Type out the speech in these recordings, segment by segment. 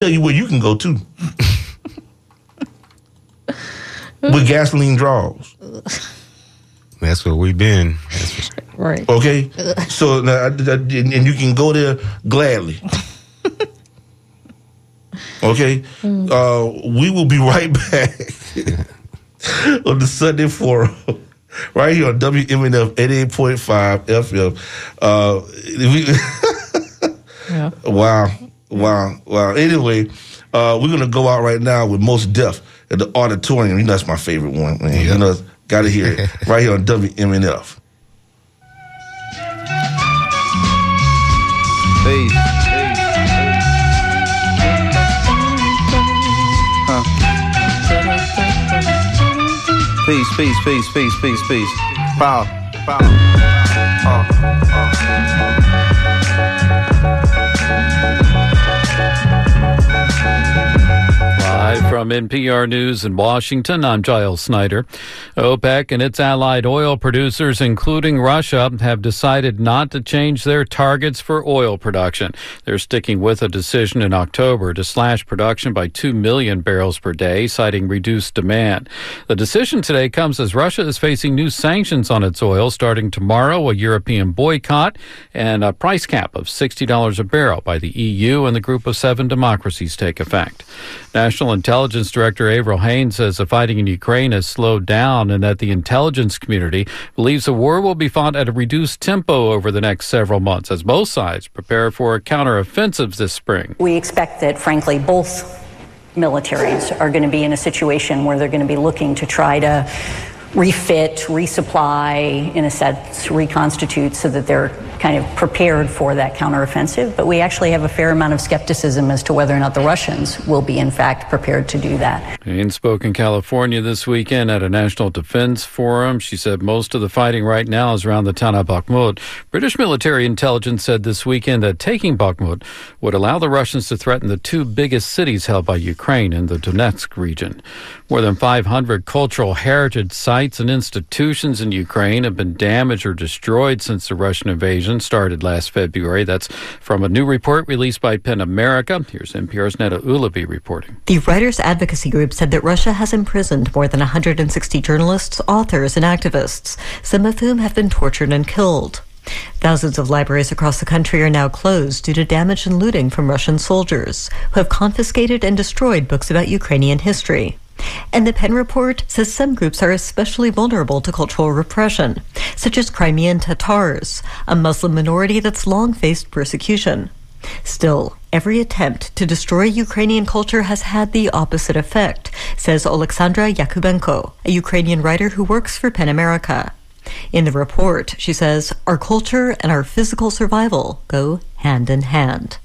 tell you where you can go too. With gasoline draws. That's where we've been. Right. Okay? So, now, I- I- and and you can go there gladly. Okay? Uh, we will be right back on the Sunday Forum. Right here on WMNF 88.5 FM. Uh, we- Yeah. Wow, wow, wow. Anyway, uh, we're gonna go out right now with Mos Def at the auditorium. You know that's my favorite one. Man. You know, gotta hear it right here on WMNF. Peace. Peace, peace, peace, peace, peace, peace. Power, power. Live from NPR News in Washington, I'm Giles Snyder. OPEC and its allied oil producers, including Russia, have decided not to change their targets for oil production. They're sticking with a decision in October to slash production by 2 million barrels per day, citing reduced demand. The decision today comes as Russia is facing new sanctions on its oil starting tomorrow, a European boycott, and a price cap of $60 a barrel by the EU and the Group of Seven democracies take effect. National Intelligence Director Avril Haines says the fighting in Ukraine has slowed down and that the intelligence community believes the war will be fought at a reduced tempo over the next several months as both sides prepare for counteroffensives this spring. We expect that, frankly, both militaries are going to be in a situation where they're going to be looking to try to refit, resupply, in a sense, reconstitute so that they're kind of prepared for that counteroffensive. But we actually have a fair amount of skepticism as to whether or not the Russians will be, in fact, prepared to do that. In California this weekend at a national defense forum. She said most of the fighting right now is around the town of Bakhmut. British military intelligence said this weekend that taking Bakhmut would allow the Russians to threaten the two biggest cities held by Ukraine in the Donetsk region. More than 500 cultural heritage sites and institutions in Ukraine have been damaged or destroyed since the Russian invasion started last February. That's from a new report released by PEN America. Here's NPR's Neda Ulaby reporting. The Writers Advocacy Group said that Russia has imprisoned more than 160 journalists, authors, and activists, some of whom have been tortured and killed. Thousands of libraries across the country are now closed due to damage and looting from Russian soldiers, who have confiscated and destroyed books about Ukrainian history. And the PEN report says some groups are especially vulnerable to cultural repression, such as Crimean Tatars, a Muslim minority that's long faced persecution. Still, every attempt to destroy Ukrainian culture has had the opposite effect, says Oleksandra Yakubenko, a Ukrainian writer who works for PEN America. In the report, she says, our culture and our physical survival go hand in hand.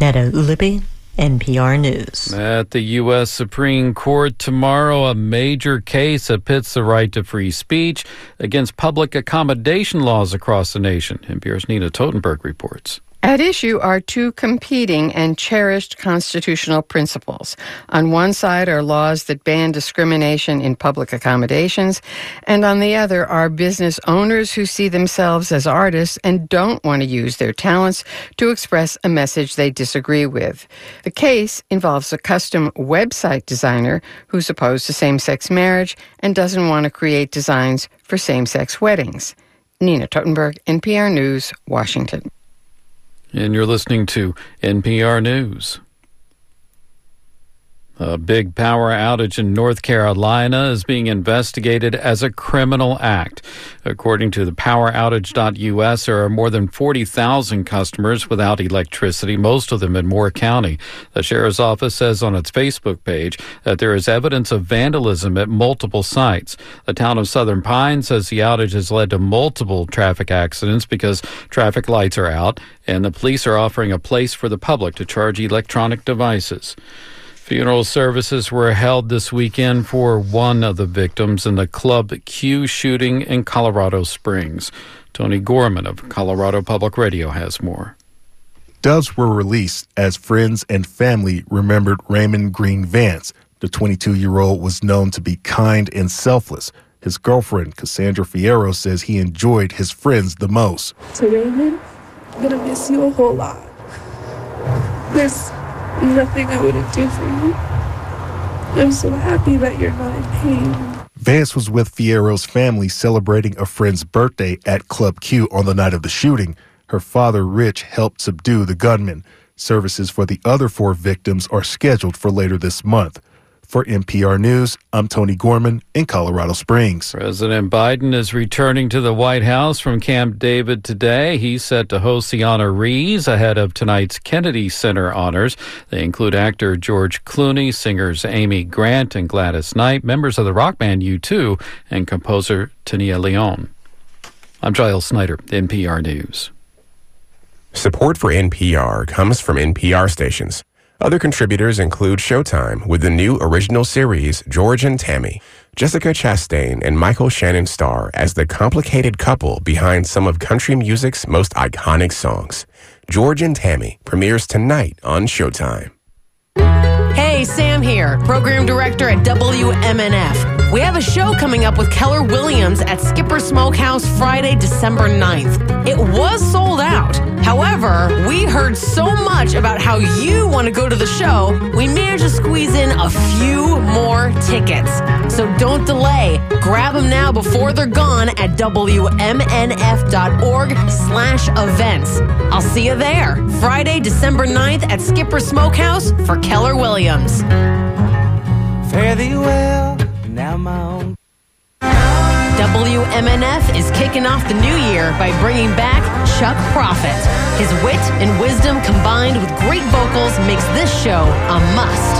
Neda Ulaby, NPR News. At the U.S. Supreme Court tomorrow, a major case that pits the right to free speech against public accommodation laws across the nation. NPR's Nina Totenberg reports. At issue are two competing and cherished constitutional principles. On one side are laws that ban discrimination in public accommodations, and on the other are business owners who see themselves as artists and don't want to use their talents to express a message they disagree with. The case involves a custom website designer who's opposed to same sex marriage and doesn't want to create designs for same sex weddings. Nina Totenberg, NPR News, Washington. And you're listening to NPR News. A big power outage in North Carolina is being investigated as a criminal act. According to the poweroutage.us, there are more than 40,000 customers without electricity, most of them in Moore County. The sheriff's office says on its Facebook page that there is evidence of vandalism at multiple sites. The town of Southern Pine says the outage has led to multiple traffic accidents because traffic lights are out and the police are offering a place for the public to charge electronic devices. Funeral services were held this weekend for one of the victims in the Club Q shooting in Colorado Springs. Tony Gorman of Colorado Public Radio has more. Doves were released as friends and family remembered Raymond Green Vance. The 22 year old was known to be kind and selfless. His girlfriend, Cassandra Fierro, says he enjoyed his friends the most. So, Raymond, I'm gonna miss you a whole lot. There's nothing I wouldn't do for you. I'm so happy that you're not in pain. Vance was with Fierro's family celebrating a friend's birthday at Club Q on the night of the shooting. Her father, Rich, helped subdue the gunman. Services for the other four victims are scheduled for later this month. For NPR News, I'm Tony Gorman in Colorado Springs. President Biden is returning to the White House from Camp David today. He's set to host the honorees ahead of tonight's Kennedy Center honors. They include actor George Clooney, singers Amy Grant and Gladys Knight, members of the rock band U2, and composer Tania Leon. I'm Giles Snyder, NPR News. Support for NPR comes from NPR stations. Other contributors include Showtime with the new original series George and Tammy, Jessica Chastain and Michael Shannon star as the complicated couple behind some of country music's most iconic songs. George and Tammy premieres tonight on Showtime. Hey, Sam here, program director at WMNF. We have a show coming up with Keller Williams at Skipper Smokehouse Friday, December 9th. It was sold out. However, we heard so much about how you want to go to the show, we managed to squeeze in a few more tickets. So don't delay. Grab them now before they're gone at WMNF.org slash events. I'll see you there. Friday, December 9th at Skipper Smokehouse for Keller Williams. Fare thee well, now my own. WMNF is kicking off the new year by bringing back Chuck Prophet. His wit and wisdom combined with great vocals makes this show a must.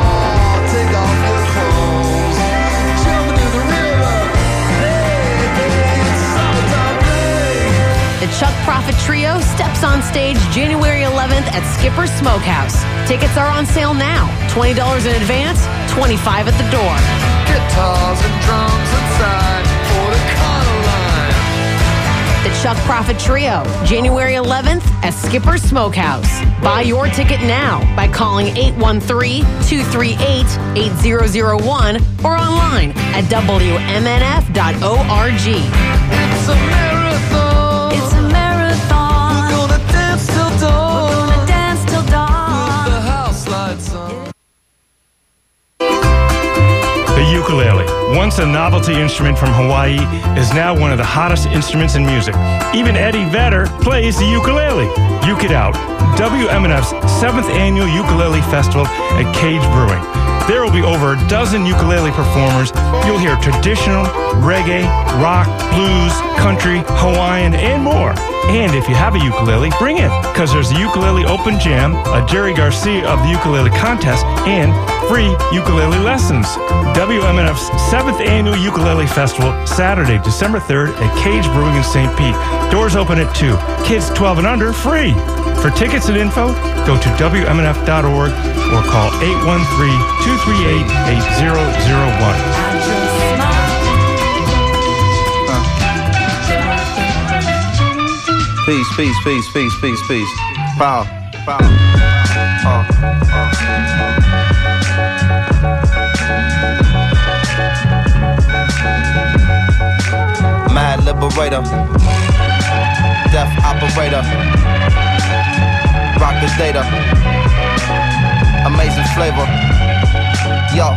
The Chuck Prophet Trio steps on stage January 11th at Skipper Smokehouse. Tickets are on sale now. $20 in advance, 25 at the door. Guitars and drums inside for the Chuck Prophet Trio, January 11th at Skipper Smokehouse. Buy your ticket now by calling 813-238-8001 or online at WMNF.org. ukulele, once a novelty instrument from Hawaii, is now one of the hottest instruments in music. Even Eddie Vedder plays the ukulele. Uke It Out, WMNF's seventh annual ukulele festival at Cage Brewing. There will be over a dozen ukulele performers. You'll hear traditional, reggae, rock, blues, country, Hawaiian, and more. And if you have a ukulele, bring it, because there's the Ukulele Open Jam, a Jerry Garcia of the Ukulele Contest, and free ukulele lessons. WMNF's seventh annual ukulele festival, Saturday, December 3rd at Cage Brewing in St. Pete. Doors open at 2. Kids 12 and under, free. For tickets and info, go to WMNF.org or call 813-238-8001. Peace, peace, peace, peace, peace, peace. Pow, pow. Uh, uh. Mad liberator, death operator, rock the data, amazing flavor. Yo,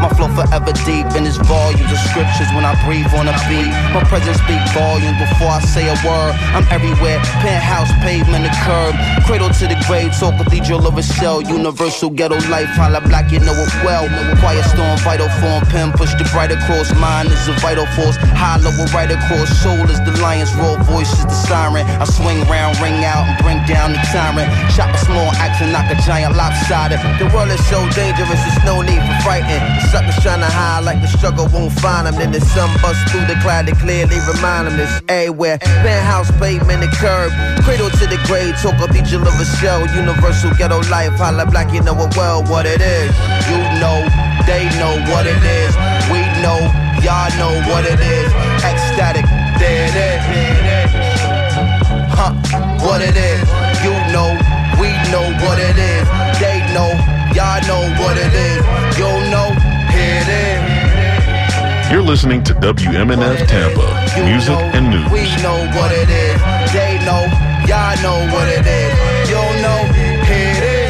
My flow forever deep in its volumes of scriptures when I breathe on a beat. My presence speak volumes before I say a word. I'm everywhere, penthouse, pavement, the curb, cradle to the grave, talk cathedral of a shell, universal ghetto life. Holla black, you know it well. Quiet storm, vital form, pen push the bright across. Mind is a vital force, hollow right across. Soul is the lion's raw voice is the siren. I swing round, ring out, and bring down the tyrant. Chop a small axe and knock a giant lopsided. The world is so dangerous, there's no need for fighting. Suckers trying to hide like the struggle won't find them. Then the sun busts through the cloud to clearly remind them it's everywhere. Penthouse, pavement, the curb. Cradle to the grave, talk up each of a shell. Universal ghetto life, holla black, you know it well what it is. You know, they know what it is. We know, y'all know what it is. Ecstatic, there it is. Huh, what it is. You know, we know what it is. They know, y'all know what it is. You know, here it is. You're listening to WMNF Tampa, music and news. We know what it is. They know, y'all know what it is. You know, here it is.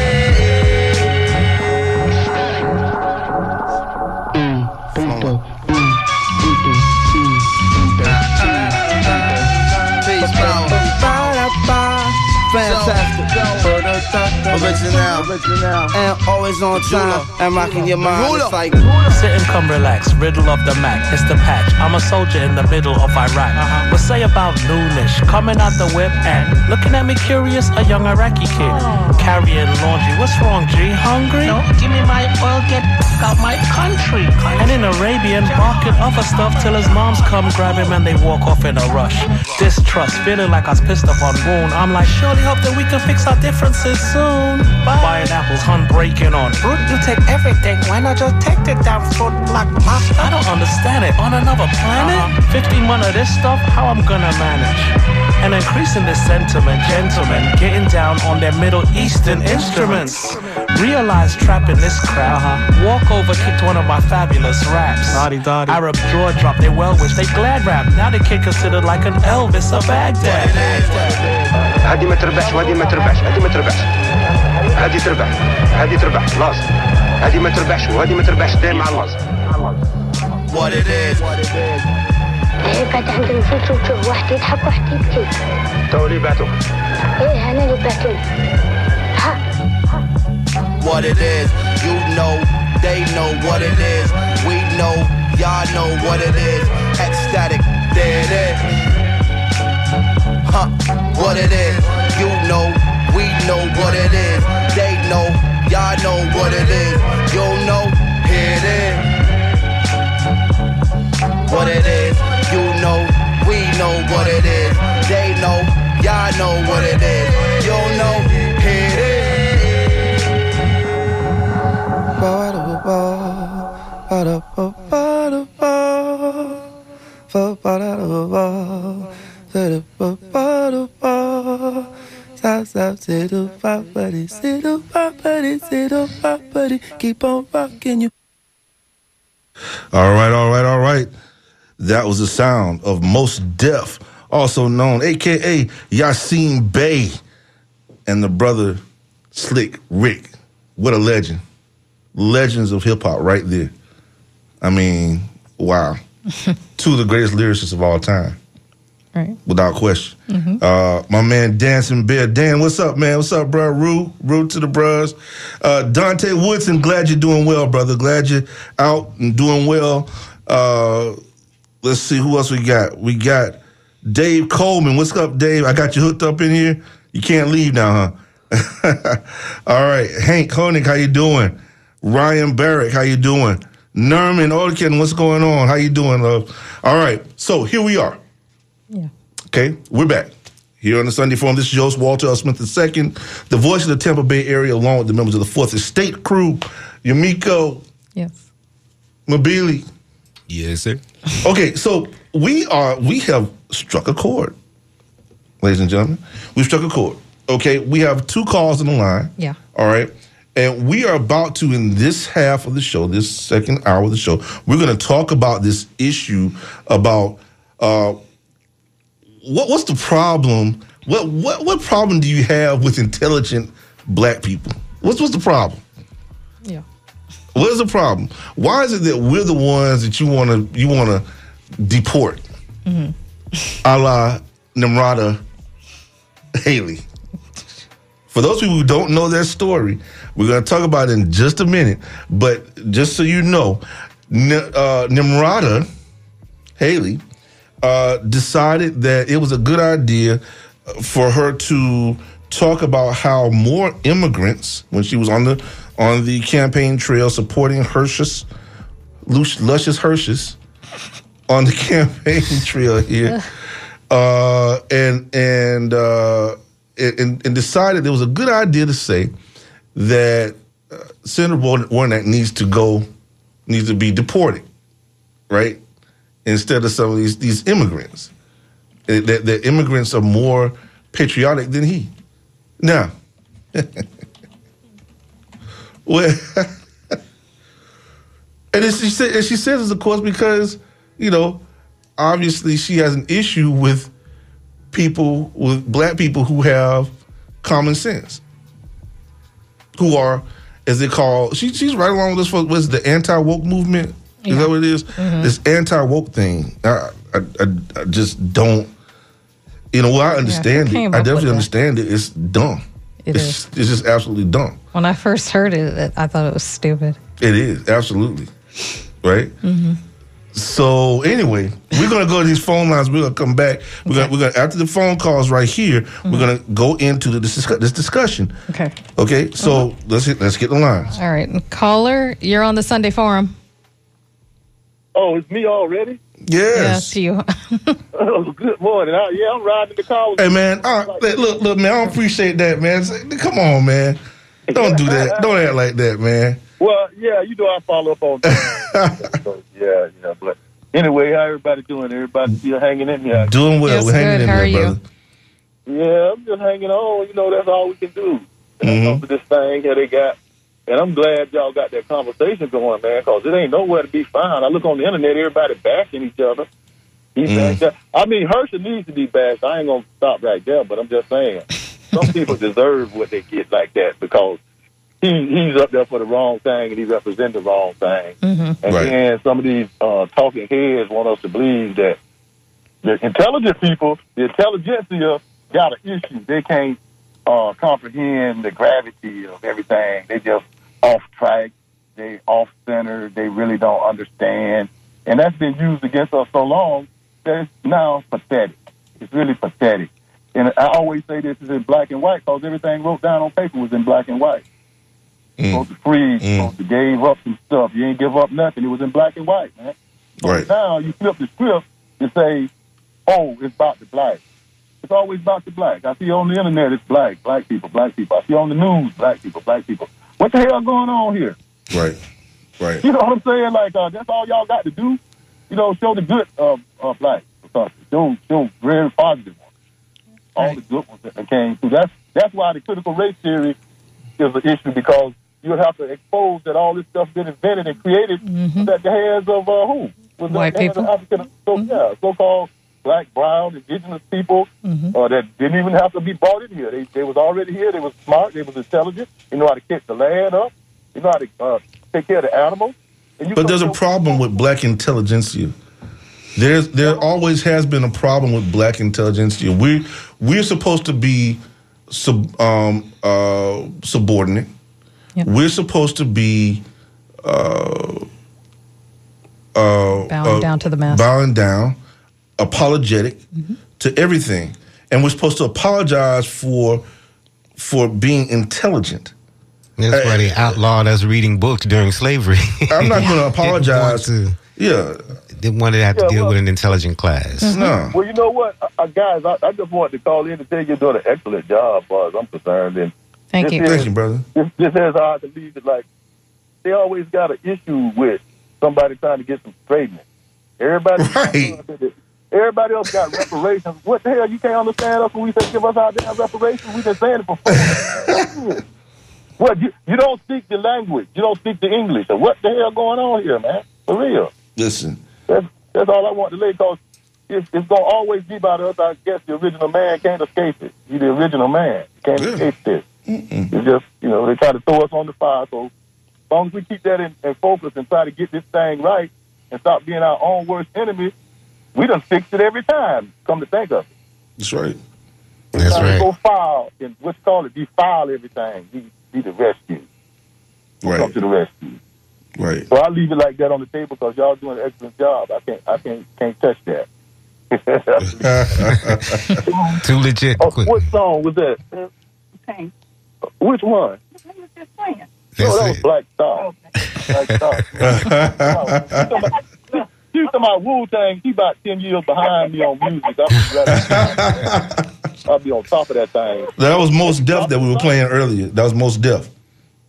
Peace, power. Fantastic. Original. And always on time. And rocking your mind. It's like. Sit and come relax, riddle of the Mac, it's the patch. I'm a soldier in the middle of Iraq. Uh-huh. What say about noonish, coming out the whip and looking at me curious, a young Iraqi kid. Oh. Carrying laundry, what's wrong, G? Hungry? No, give me my oil, get out my country. And in Arabian, barking other stuff till his moms come grab him and they walk off in a rush. Distrust, feeling like I was pissed off on wound. I'm like, surely hope that we can fix our differences soon Buying apples, hun breaking on fruit. You take everything, why not just take the damn fruit like pasta? I don't understand it. On another planet? 15 months of this stuff, how I'm gonna manage? And increasing this sentiment, gentlemen, getting down on their Middle Eastern instruments. Realize trapping this crowd. Walk over, kicked one of my fabulous raps. Arab jaw drop, they well wish, they glad rap. Now they get considered like an Elvis of Baghdad. هذه ما تربحش وهذه ما تربحش هذه ما تربحش هذه تربح هذه تربح لازم هذه ما تربحش وهذه ما تربحش دايما على لازم What it is. قاعد عندنا فلوس وتشوف واحد يضحك واحد يبكي تو اللي بعتوك إيه أنا اللي بعتوني ها What it is. You know, they know what it is. We know, y'all know what it is. Ecstatic, there it is. Huh, what it is. You know, we know what it is. They know, y'all know what it is. You know, here it is. What it is. You know, we know what it is. They know, y'all know what it is. You know, here it is. Keep on rocking you. All right, all right, all right. That was the sound of Mos Def, also known, aka Yasiin Bey, and the brother Slick Rick. What a legend. Legends of hip hop right there. I mean, wow. Two of the greatest lyricists of all time, Right. without question. Mhm. Uh, my man Dancing Bear. Dan, what's up, man? What's up, bro? Rue, Rue to the bros. Uh, Dante Woodson, glad you're doing well, brother. Glad you're out and doing well. Uh, let's see who else we got. We got Dave Coleman. What's up, Dave? I got you hooked up in here. You can't leave now, huh? All right, Hank Honig, how you doing? Ryan Barrick, how you doing? Nerman Olkin, what's going on? How you doing, love? All right, so here we are. Yeah. Okay, we're back. Here on the Sunday Forum, this is Joseph Walter L. Smith II, the voice of the Tampa Bay area, along with the members of the Fourth Estate crew, Yamiko. Yes. Mabili. Yes, sir. Okay, so we are we have struck a chord, ladies and gentlemen. We've struck a chord. Okay, we have two calls in the line. Yeah. All right. And we are about to, in this half of the show, this second hour of the show, we're going to talk about this issue about uh, what what's the problem? What what what problem do you have with intelligent black people? What's what's the problem? Yeah. What is the problem? Why is it that we're the ones that you want to you want to deport, Mm-hmm. a la Nimrata Haley? For those people who don't know that story, we're going to talk about it in just a minute. But just so you know, N- uh, Nimrata Haley uh, decided that it was a good idea for her to talk about how more immigrants, when she was on the on the campaign trail supporting Lush, Luscious Hershes on the campaign trail here, uh, and and, uh, and and decided it was a good idea to say that uh, Senator Warn- Warnock needs to go, needs to be deported, right? Instead of some of these these immigrants, that that immigrants are more patriotic than he. Now, well, and she said, and she says this, of course, because you know, obviously, she has an issue with people with black people who have common sense, who are, as they call, she, she's right along with this. For, what's the anti woke movement? Is that what it is? Mhm. This anti woke thing. I, I, I, I just don't. You know, well, I understand came it. I definitely that? understand it. It's dumb. It it's, is. It's just absolutely dumb. When I first heard it, I thought it was stupid. It is absolutely right. Mm-hmm. So anyway, we're gonna go to these phone lines. We're gonna come back. We're gonna we're gonna after the phone calls right here. We're gonna go into the, this, this discussion. Okay. Okay, so let's hit, let's get the lines. All right. Caller, you're on the Sunday Forum. Oh, it's me already? Yes. Yes, you. Oh, good morning. I, yeah, I'm riding the car. Hey man, uh, look, look, look, man. I don't appreciate that, man. Say- Come on, man. Don't do that. Don't act like that, man. Well, yeah, you know I follow up on that. so, yeah, yeah. But anyway, how everybody doing? Everybody still hanging in there? Doing well. Yes, We're hanging good. in How there, brother. Yeah, I'm just hanging on. You know, that's all we can do. Mhm. This thing here they got. And I'm glad y'all got that conversation going, man, because it ain't nowhere to be found. I look on the internet, everybody bashing each other. He Mm. bashed. I mean, Herschel needs to be bashed. I ain't going to stop right there, but I'm just saying. Some people deserve what they get like that because he, he's up there for the wrong thing and he represents the wrong thing. Mm-hmm. And Right. then some of these uh, talking heads want us to believe that the intelligent people, the intelligentsia, got an issue. They can't uh, comprehend the gravity of everything. They just off track. They off center. They really don't understand. And that's been used against us so long that it's now pathetic. It's really pathetic. And I always say this is in black and white because everything wrote down on paper was in black and white. Mm. Supposed to freeze, mm. supposed to gave up some stuff. You ain't give up nothing. It was in black and white, man. Right. Now you flip the script and say, "Oh, it's about the black." It's always about the black. I see on the internet it's black, black people, black people. I see on the news black people, black people. What the hell going on here? Right. Right. You know what I'm saying? Like uh, that's all y'all got to do. You know, show the good of uh, black or something. Show show very positive ones. All the good ones that came through. That's that's why the critical race theory is an issue because you'll have to expose that all this stuff been invented and created Mm-hmm. at the hands of uh, who? Was White the hands of people. African, so, yeah, so-called black, brown, indigenous people Mhm. uh, that didn't even have to be brought in here. They they was already here. They was smart. They was intelligent. They know how to catch the land up. They know how to uh, take care of the animals. And you But there's a problem with black intelligentsia. There's there always has been a problem with black intelligentsia. We we're supposed to be sub, um, uh, subordinate. Yep. We're supposed to be uh, uh, Bowing uh, down to the master. bowing down, apologetic to everything, and we're supposed to apologize for for being intelligent. That's why they outlawed us reading books during slavery. I'm not going to apologize. Didn't want Yeah, to, didn't want to have to deal well- with an intelligent class. no. Well, you know what, uh, uh, guys, I, I just wanted to call in and tell you you're doing an excellent job, as far as I'm concerned. And Thank you. is- Thank you, brother. This, this is hard to leave it like they always got an issue with somebody trying to get some straightening. Everybody, Right. Everybody else got reparations. What the hell? You can't understand us when we say give us our damn reparations. We've been saying it for four. What you, you don't speak the language. You don't speak the English. So what the hell going on here, man? For real. Listen, That's that's all I want to lay because it's, it's gonna always be about us. I guess the original man can't escape it. He's the original man. Can't Yeah. escape this. It's just you know they try to throw us on the fire. So as long as we keep that in, in focus and try to get this thing right and stop being our own worst enemy, we done fixed it every time. Come to think of it, that's right. That's right. go file and what's called it defile everything. Be, be the rescue. Come Right, to the rescue. right. So I leave it like that on the table because y'all doing an excellent job. I can't I can't can't touch that. Too legit. Oh, Quick. what song was that? Which one? That's no, that was it. Black Star. Was talking about Wu Tang. She about ten years behind me on music. I'm I'll be on top of that thing. That was Mos Def that we were playing earlier. That was Mos Def.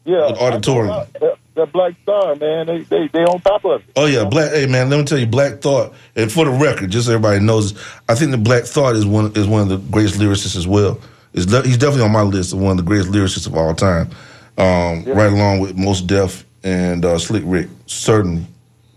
Yeah, auditorium. That, that Black Star, man, they they they on top of it. Oh yeah, black. Hey man, let me tell you, Black Thought. And for the record, just so everybody knows, I think the Black Thought is one is one of the greatest lyricists as well. Is he's definitely on my list of one of the greatest lyricists of all time, um, right along with Mos Def and uh, Slick Rick, certainly,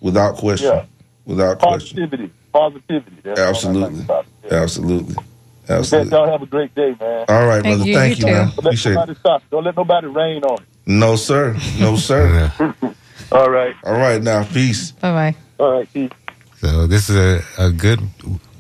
without question, Yeah. Without question. Positivity, positivity. That's like Absolutely, absolutely, Bet absolutely. y'all have a great day, man. All right, brother. Thank you, man. Don't let Appreciate it. nobody stop. Don't let nobody rain on it. No sir, no sir. All right, all right. Now, peace. Bye bye. All right, peace. So this is a, a good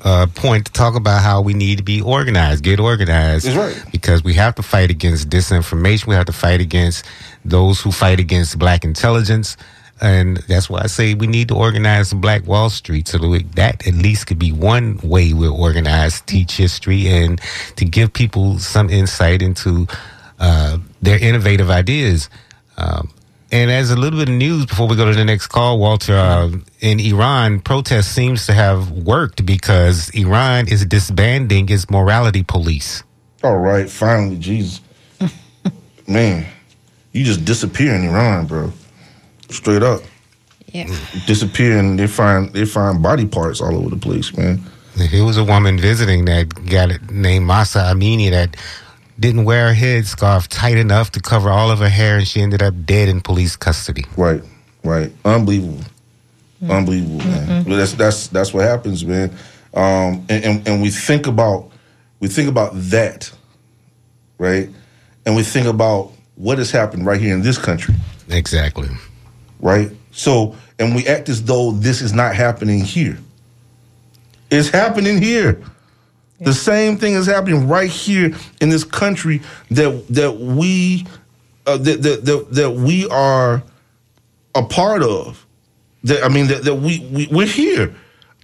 uh, point to talk about how we need to be organized, get organized. That's right. Because we have to fight against disinformation. We have to fight against those who fight against black intelligence. And that's why I say we need to organize Black Wall Street so that we, that at least could be one way we're organized, teach history, and to give people some insight into uh, their innovative ideas. Um, and as a little bit of news before we go to the next call, Walter, uh, in Iran, protest seems to have worked because Iran is disbanding its morality police. All right, finally, Jesus. Man, you just disappear in Iran, bro. Straight up. Yeah. Disappear and they find they find body parts all over the place, man. There was a woman visiting that got it named Mahsa Amini that didn't wear a headscarf tight enough to cover all of her hair, and she ended up dead in police custody. Right, right. Unbelievable. Unbelievable, man. But that's that's that's what happens, man. Um, and, and and we think about we think about that, right? And we think about what has happened right here in this country. Exactly. Right? So and we act as though this is not happening here. It's happening here. The same thing is happening right here in this country that that we uh, that, that that that we are a part of. That I mean that, that we, we we're here.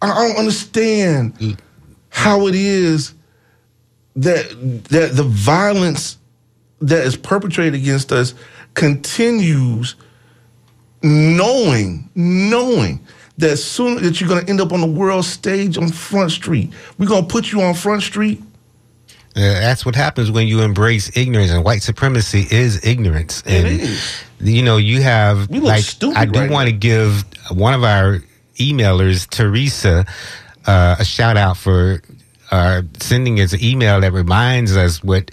I, I don't understand how it is that that the violence that is perpetrated against us continues knowing knowing that soon that you're going to end up on the world stage on front street we're going to put you on front street Uh, that's what happens when you embrace ignorance, and white supremacy is ignorance. It and is. you know, you have We look like stupid I do right want to give one of our emailers, Teresa, uh, a shout out for uh, sending us an email that reminds us what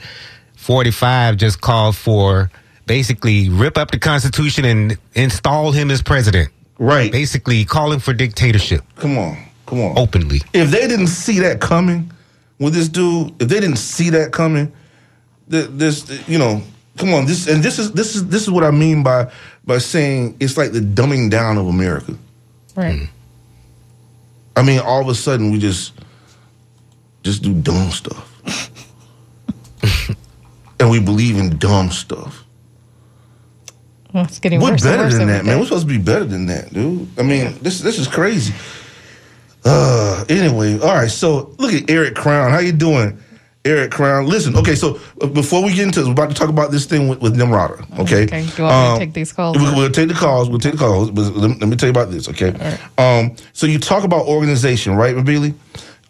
45 just called for. Basically, rip up the Constitution and install him as president. Right. Basically, calling for dictatorship. Come on, come on. Openly. if they didn't see that coming with this dude, if they didn't see that coming, this you know, come on, this and this is this is this is what I mean by by saying it's like the dumbing down of America. Right. Hmm. I mean, all of a sudden we just just do dumb stuff. and we believe in dumb stuff. Well, it's getting We're worse. and better worse than that, man. We're supposed to be better than that, dude. I mean, this this is crazy. Uh, anyway, all right. So look at Eric Crown. How you doing, Eric Crown? Listen, okay. So uh, before we get into this, we're about to talk about this thing with, with Nimrata. Okay. Okay. Do you want me Um, to take these calls? we- We'll take the calls. We'll take the calls. But let, me- let me tell you about this, okay? Um, so you talk about organization, right, Mabili?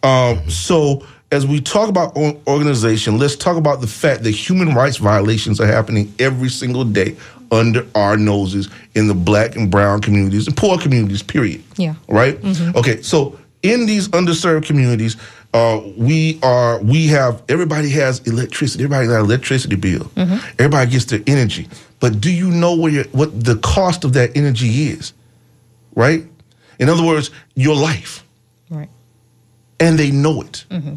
Um, so as we talk about organization, let's talk about the fact that human rights violations are happening every single day under our noses in the black and brown communities and poor communities, period. Yeah. Right? Mhm. Okay, so in these underserved communities, uh, we are we have everybody has electricity. Everybody got an electricity bill. Everybody gets their energy. But do you know where what the cost of that energy is? Right? In other words, your life. Right. And they know it. Mm-hmm.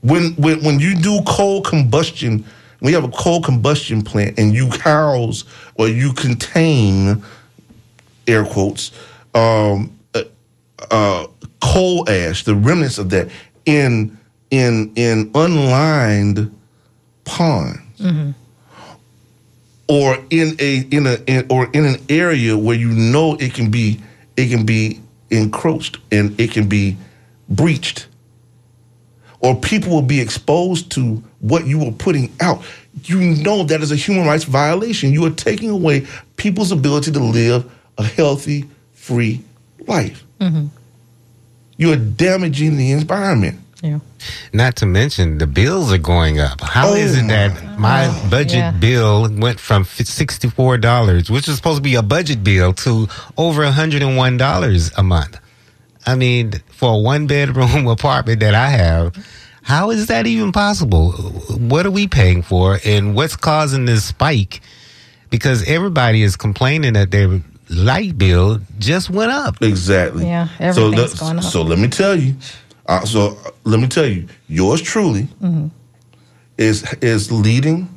When when when you do coal combustion, when you have a coal combustion plant and you house or you contain air quotes um, uh, uh, coal ash, the remnants of that in in in unlined ponds Mm-hmm. or in a in a in, or in an area where you know it can be it can be encroached and it can be breached or people will be exposed to what you were putting out you know that is a human rights violation. You are taking away people's ability to live a healthy, free life. Mm-hmm. You are damaging the environment. Yeah. Not to mention the bills are going up. How is Oh it that my budget yeah. bill went from sixty-four dollars, which is supposed to be a budget bill, to over hundred and one dollars a month? I mean, for a one-bedroom apartment that I have, how is that even possible? What are we paying for, and what's causing this spike? Because everybody is complaining that their light bill just went up. Exactly. Yeah, So, everything's let- going up. so let me tell you. Uh, so uh, let me tell you, yours truly Mhm. is is leading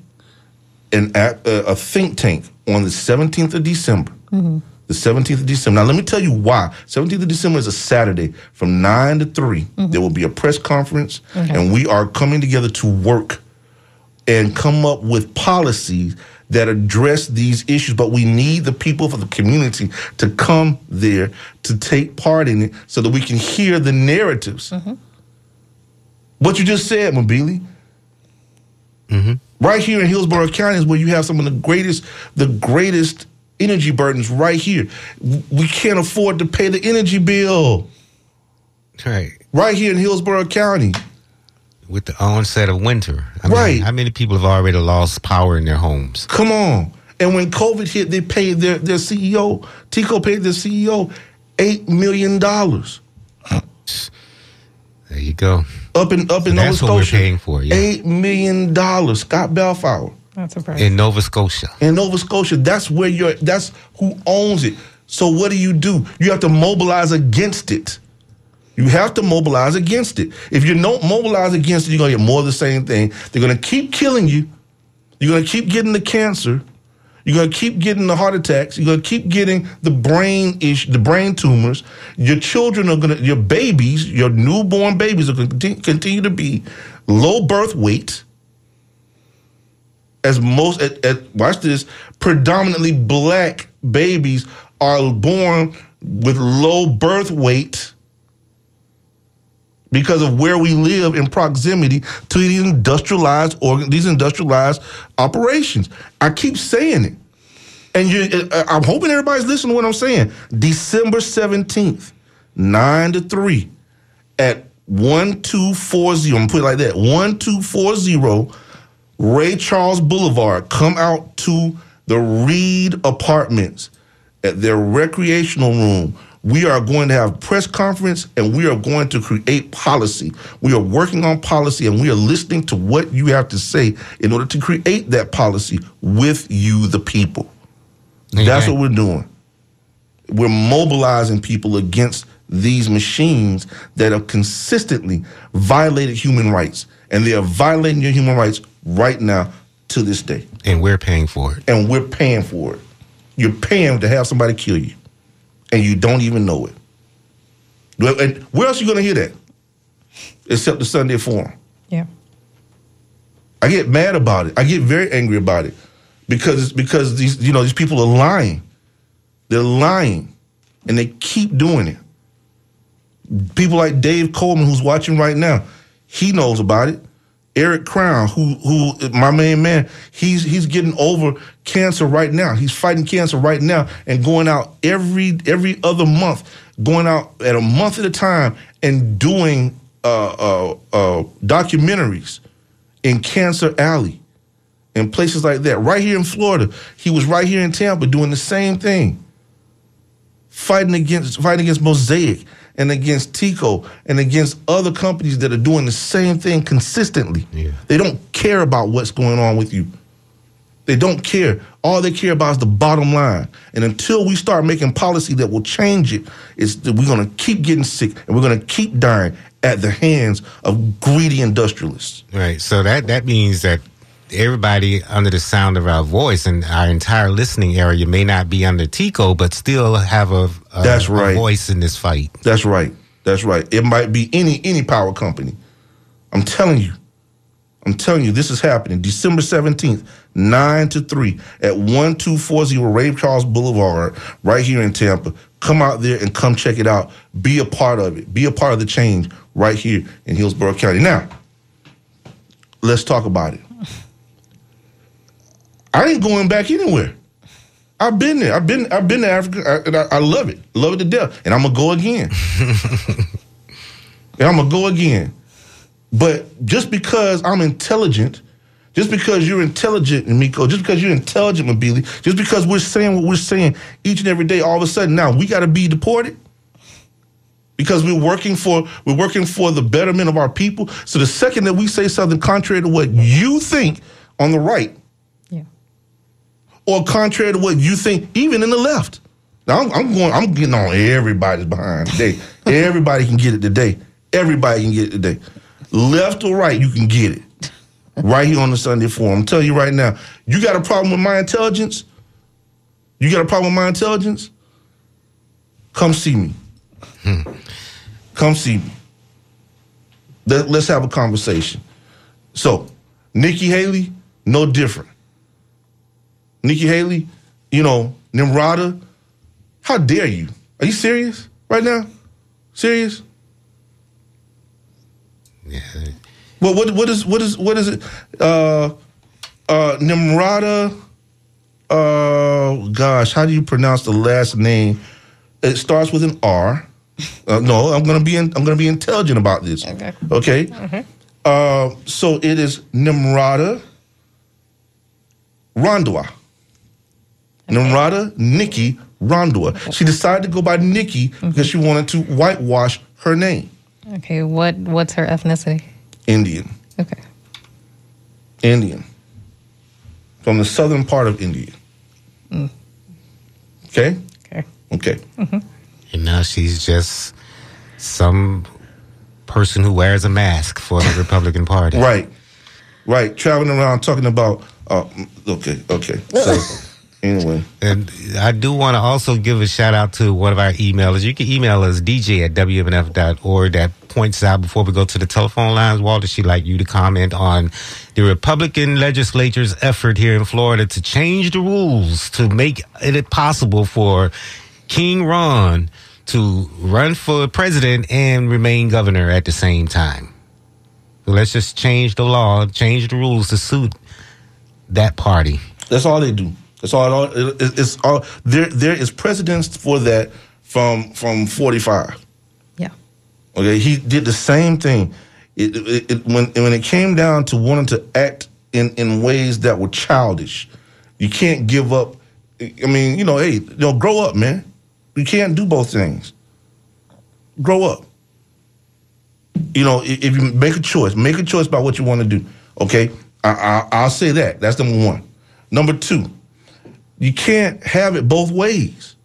an app, uh, a think tank on the 17th of December. Mhm. The 17th of December. Now, let me tell you why. 17th of December is a Saturday from 9 to 3. Mm-hmm. There will be a press conference, Okay. and we are coming together to work and come up with policies that address these issues. But we need the people for the community to come there to take part in it so that we can hear the narratives. Mm-hmm. What you just said, Mabili. Mm-hmm. Right here in Hillsborough County is where you have some of the greatest, the greatest energy burdens right here. We can't afford to pay the energy bill. Right. Right here in Hillsborough County. With the onset of winter. I mean, Right. how many people have already lost power in their homes? Come on. And when COVID hit, they paid their, their CEO, TECO paid their CEO $8 million. There you go. Up in up So in Nova that's what we're paying for, yeah. $8 million. Scott Balfour. That's a. In Nova Scotia. in Nova Scotia. That's where you're. That's who owns it. So what do you do? You have to mobilize against it. You have to mobilize against it. If you don't mobilize against it, you're gonna get more of the same thing. They're gonna keep killing you. You're gonna keep getting the cancer. You're gonna keep getting the heart attacks. You're gonna keep getting the brain ish, the brain tumors. Your children are gonna, your babies, your newborn babies are gonna continue to be low birth weight as most at, at watch this predominantly black babies are born with low birth weight because of where we live in proximity to these industrialized organ these industrialized operations. I keep saying it. And you uh, i'm hoping everybody's listening to what i'm saying. December 17th 9 to 3 at 1240 i'm gonna put it like that 1240 Ray Charles Boulevard, come out to the Reed Apartments at their recreational room. We are going to have press conference and we are going to create policy. We are working on policy and we are listening to what you have to say in order to create that policy with you, the people. That's what we're doing. We're mobilizing people against these machines that have consistently violated human rights. And they are violating your human rights right now to this day. And we're paying for it. And we're paying for it. You're paying to have somebody kill you. And you don't even know it. And where else are you going to hear that? Except the Sunday Forum. Yeah. I get mad about it. I get very angry about it because it's because these you know these people are lying. They're lying, and they keep doing it. People like Dave Coleman, who's watching right now, he knows about it. Eric Crown, who who my main man, he's he's getting over cancer right now. He's fighting cancer right now and going out every every other month, going out at a month at a time and doing uh, uh, uh, documentaries in Cancer Alley and places like that. Right here in Florida, he was right here in Tampa doing the same thing, fighting against fighting against Mosaic and against TECO and against other companies that are doing the same thing consistently. They don't care about what's going on with you. They don't care. All they care about is the bottom line. And until we start making policy that will change it, it's that we're going to keep getting sick and we're going to keep dying at the hands of greedy industrialists. Right. So that that means that everybody under the sound of our voice and our entire listening area may not be under TECO, but still have a, a, That's a right. voice in this fight. That's right. That's right. It might be any any power company. I'm telling you. I'm telling you, this is happening December 17th, 9 to 3 at 1240 Ray Charles Boulevard, right here in Tampa. Come out there and come check it out. Be a part of it. Be a part of the change right here in Hillsborough County. Now, let's talk about it. I ain't going back anywhere. I've been there. I've been. I've been to Africa, I, and I, I love it. Love it to death. And I'm gonna go again. and I'm gonna go again. But just because I'm intelligent, just because you're intelligent, Miko, just because you're intelligent, Mabili, just because we're saying what we're saying each and every day, all of a sudden now we got to be deported because we're working for we're working for the betterment of our people. So the second that we say something contrary to what you think on the right, or contrary to what you think, even in the left. Now I'm, I'm going. I'm getting on everybody's behind today. Everybody can get it today. Everybody can get it today. Left or right, you can get it. Right here on the Sunday Forum. I'm telling you right now. You got a problem with my intelligence? You got a problem with my intelligence? Come see me. Hmm. Come see me. Let, let's have a conversation. So, Nikki Haley, no different. Nikki Haley, you know, Nimrata, how dare you? Are you serious right now? Serious? Yeah. Well, what what is what is what is it? Uh, uh, Nimrata. Uh, gosh, how do you pronounce the last name? It starts with an R. Uh, no, I'm gonna be in, I'm gonna be intelligent about this. Okay. Okay. Uh, so it is Nimrata Randhawa. Nimrata Nikki Randhawa. She decided to go by Nikki because she wanted to whitewash her name. Okay, what what's her ethnicity? Indian. Okay. Indian. From the southern part of India. Mm. Okay? Okay. Okay. And now she's just some person who wears a mask for the Republican Party. Right. Right. Traveling around talking about uh okay, okay. So anyway. And I do want to also give a shout out to one of our emailers. You can email us, dj at wmnf.org. That points out before we go to the telephone lines, Walter, she'd like you to comment on the Republican legislature's effort here in Florida to change the rules to make it possible for King Ron to run for president and remain governor at the same time. So let's just change the law, change the rules to suit that party. That's all they do. That's all. it- it- It's all there. There is precedence for that from from forty five. Yeah. Okay, he did the same thing. It, it, it when when it came down to wanting to act in in ways that were childish, you can't give up. I mean, you know, hey, you know, grow up, man. You can't do both things. Grow up. You know, if you make a choice, make a choice about what you want to do. Okay, I, I, I'll say that. That's number one. Number two, you can't have it both ways.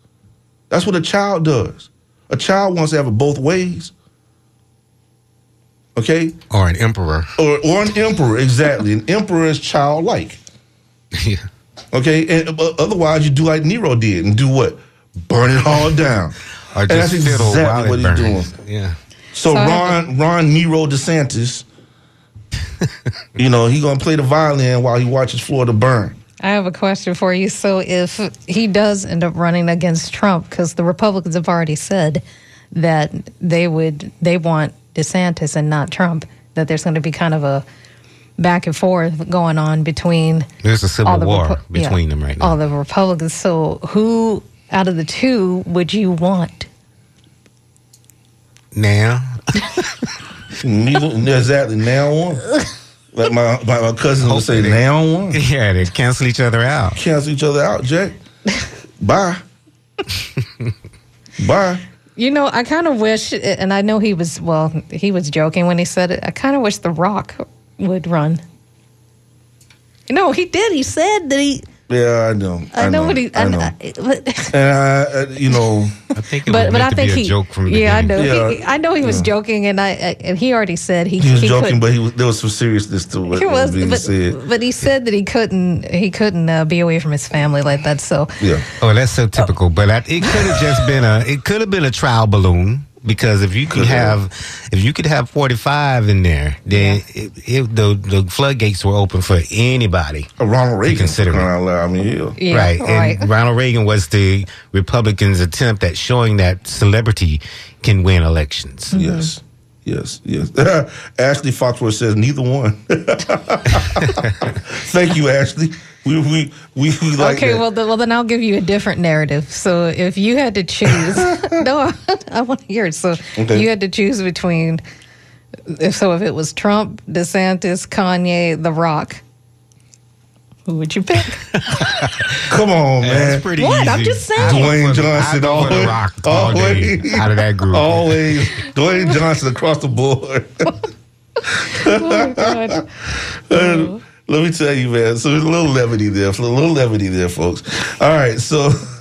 That's what a child does. A child wants to have it both ways. Okay? Or an emperor. Or, or an emperor, exactly. an emperor is childlike. Yeah. Okay? And but otherwise, you do like Nero did and do what? Burn it all down. Or and just that's fiddle exactly while what it he's burns. doing. Yeah. So, So I Ron, Ron Nero DeSantis, you know, he gonna play the violin while he watches Florida burn. I have a question for you. So, if he does end up running against Trump, because the Republicans have already said that they would they want DeSantis and not Trump, that there's going to be kind of a back and forth going on between There's a civil the war Repu- yeah, between them right now. all the Republicans. So, who out of the two would you want? Now, Neither, exactly. Now one. Like my, my, my cousin would say, Hopefully. now one. yeah, they cancel each other out. Cancel each other out, Jack. Bye. Bye. You know, I kind of wish, and I know he was, well, he was joking when he said it. I kind of wish The Rock would run. No, he did. He said that he. Yeah, I know. I, know, what he. I, know. I- but, and I, uh, you know, I think it but, was but meant I to think be a he. joke from the yeah, I know. beginning. He, I know he was Yeah. joking, and I, I and he already said he. he was he joking, but he was, there was some seriousness to what He was was, being but, said. but he said that he couldn't. He couldn't uh, be away from his family like that. So Yeah. Oh, that's so typical. But I, it could have just been a. It could have been a trial balloon because if you could Could have. have, if you could have forty five in there, then it, it, the the floodgates were open for anybody. Uh, Ronald Reagan, consider for it. crying out loud. I mean, yeah. Yeah, right. right. And Ronald Reagan was the Republicans' attempt at showing that celebrity can win elections. Yes. Yes, yes. Ashley Foxworth says neither one. Thank you, Ashley. We we we, we like okay, that. well, the, well, then I'll give you a different narrative. So, if you had to choose, no, I want to hear it. So, Okay. you had to choose between, if so, if it was Trump, DeSantis, Kanye, The Rock, who would you pick? Come on, man. That's pretty What? easy. I'm just saying. Dwayne go for- I Johnson go The always, Rock all day always out of that group. Always Dwayne Johnson across the board. oh, God. Uh, Let me tell you, man. So there's a little levity there, a little levity there, folks. All right, so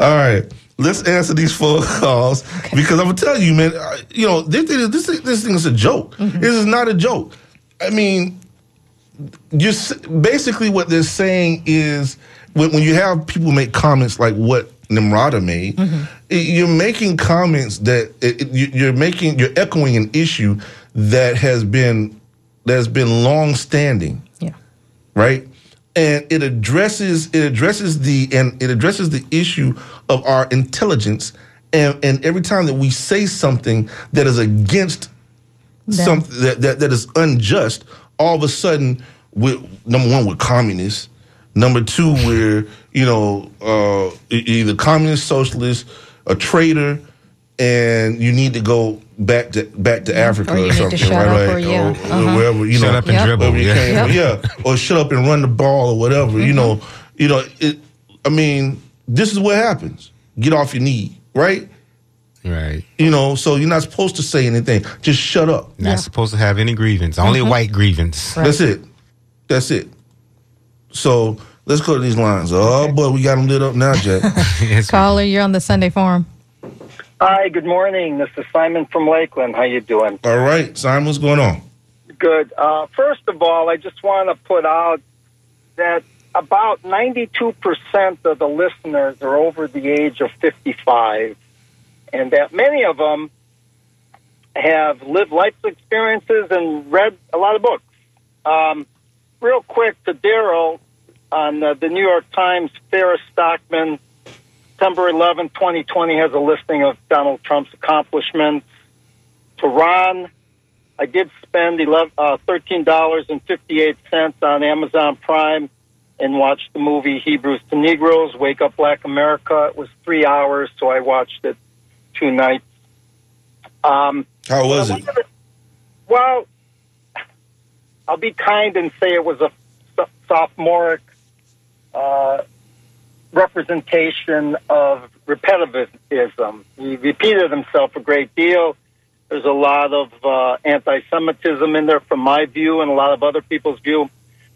all right. Let's answer these phone calls because I'm gonna tell you, man. uh, You know, this thing, this this thing is a joke. This is not a joke. I mean, just basically what they're saying is when, when you have people make comments like what Nimrata made, i- you're making comments that it- you're making you're echoing an issue that has been that's been long standing. Yeah. Right? And it addresses it addresses the and it addresses the issue of our intelligence and and every time that we say something that is against something that, that that is unjust, all of a sudden, with number one, we're communists. Number two, we're you know uh, either communist, socialist, a traitor, and you need to go back to back to Africa Or you or, something, right? Like, or yeah, or uh-huh. wherever you Shut know, up and Yep. dribble, you yeah. came Yep. yeah, or shut up and run the ball or whatever. You know, you know. It, I mean, this is what happens. Get off your knee, right? Right. You know, so you're not supposed to say anything. Just shut up. Not supposed to have any grievance. Only a Mhm. white grievance. That's it. That's it. So let's go to these lines. Oh boy, we got them lit up now, Jack. Caller, you're on the Sunday Forum. Hi, good morning. This is Simon from Lakeland. How you doing? All right, Simon, what's going on? Good. Uh, first of all, I just want to put out that about 92% of the listeners are over the age of 55, and that many of them have lived life experiences and read a lot of books. Um, real quick to Daryl on uh, the New York Times, Farah Stockman, September 11, 2020, has a listing of Donald Trump's accomplishments. To Ron, I did spend 11, uh, $13.58 on Amazon Prime and watched the movie Hebrews to Negroes, Wake Up Black America. It was three hours, so I watched it two nights. Um, How was it? well, I'll be kind and say it was a sophomoric uh, representation of repetitivism. He repeated himself a great deal. There's a lot of uh, anti-Semitism in there, from my view and a lot of other people's view.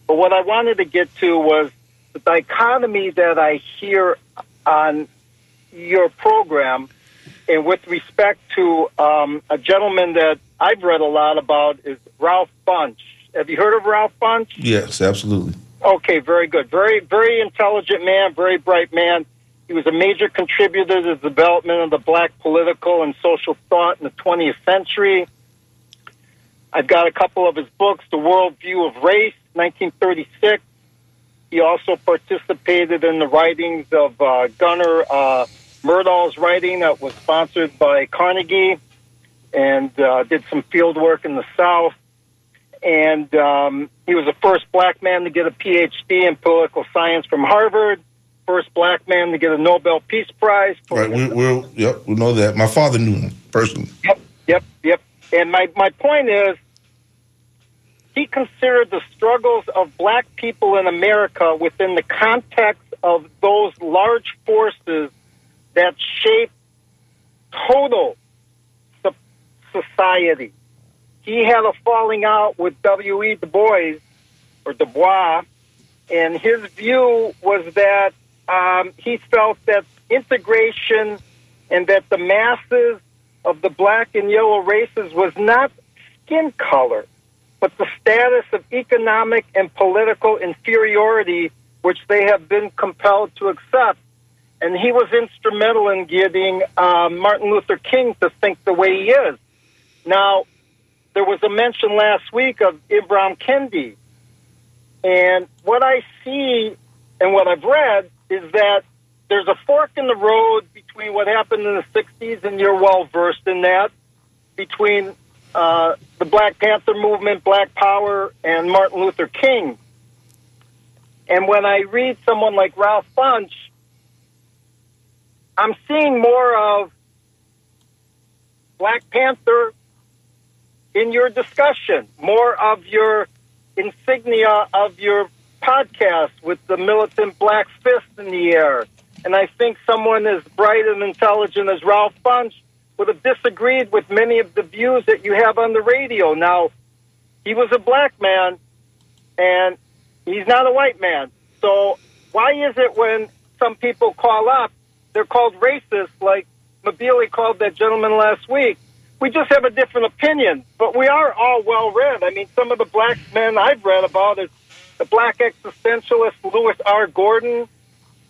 But what I wanted to get to was the dichotomy that I hear on your program, and with respect to um, a gentleman that I've read a lot about is Ralph Bunche. Have you heard of Ralph Bunche? Yes, absolutely. Okay, very good. Very, very intelligent man, very bright man. He was a major contributor to the development of the black political and social thought in the 20th century. I've got a couple of his books, The World View of Race, 1936. He also participated in the writings of uh, Gunnar uh, Myrdal's writing that was sponsored by Carnegie and uh, did some field work in the South and um, he was the first black man to get a PhD in political science from Harvard, first black man to get a Nobel Peace Prize. For Right, we, we're yep, we know that. My father knew him personally. Yep, yep, yep. And my, my point is, he considered the struggles of black people in America within the context of those large forces that shape total so- society. He had a falling out with W.E. Du Bois, or Du Bois, and his view was that um, he felt that integration and that the masses of the black and yellow races was not skin color, but the status of economic and political inferiority which they have been compelled to accept. And he was instrumental in getting um, Martin Luther King to think the way he is. Now, there was a mention last week of Ibram Kendi. And what I see and what I've read is that there's a fork in the road between what happened in the 60s, and you're well versed in that, between uh, the Black Panther movement, Black Power, and Martin Luther King. And when I read someone like Ralph Bunche, I'm seeing more of Black Panther in your discussion, more of your insignia of your podcast with the militant black fist in the air. And I think someone as bright and intelligent as Ralph Bunche would have disagreed with many of the views that you have on the radio. Now, he was a black man, and he's not a white man. So why is it when some people call up, they're called racist, like Mabili called that gentleman last week? We just have a different opinion, but we are all well read. I mean, some of the black men I've read about is the black existentialist Lewis R. Gordon,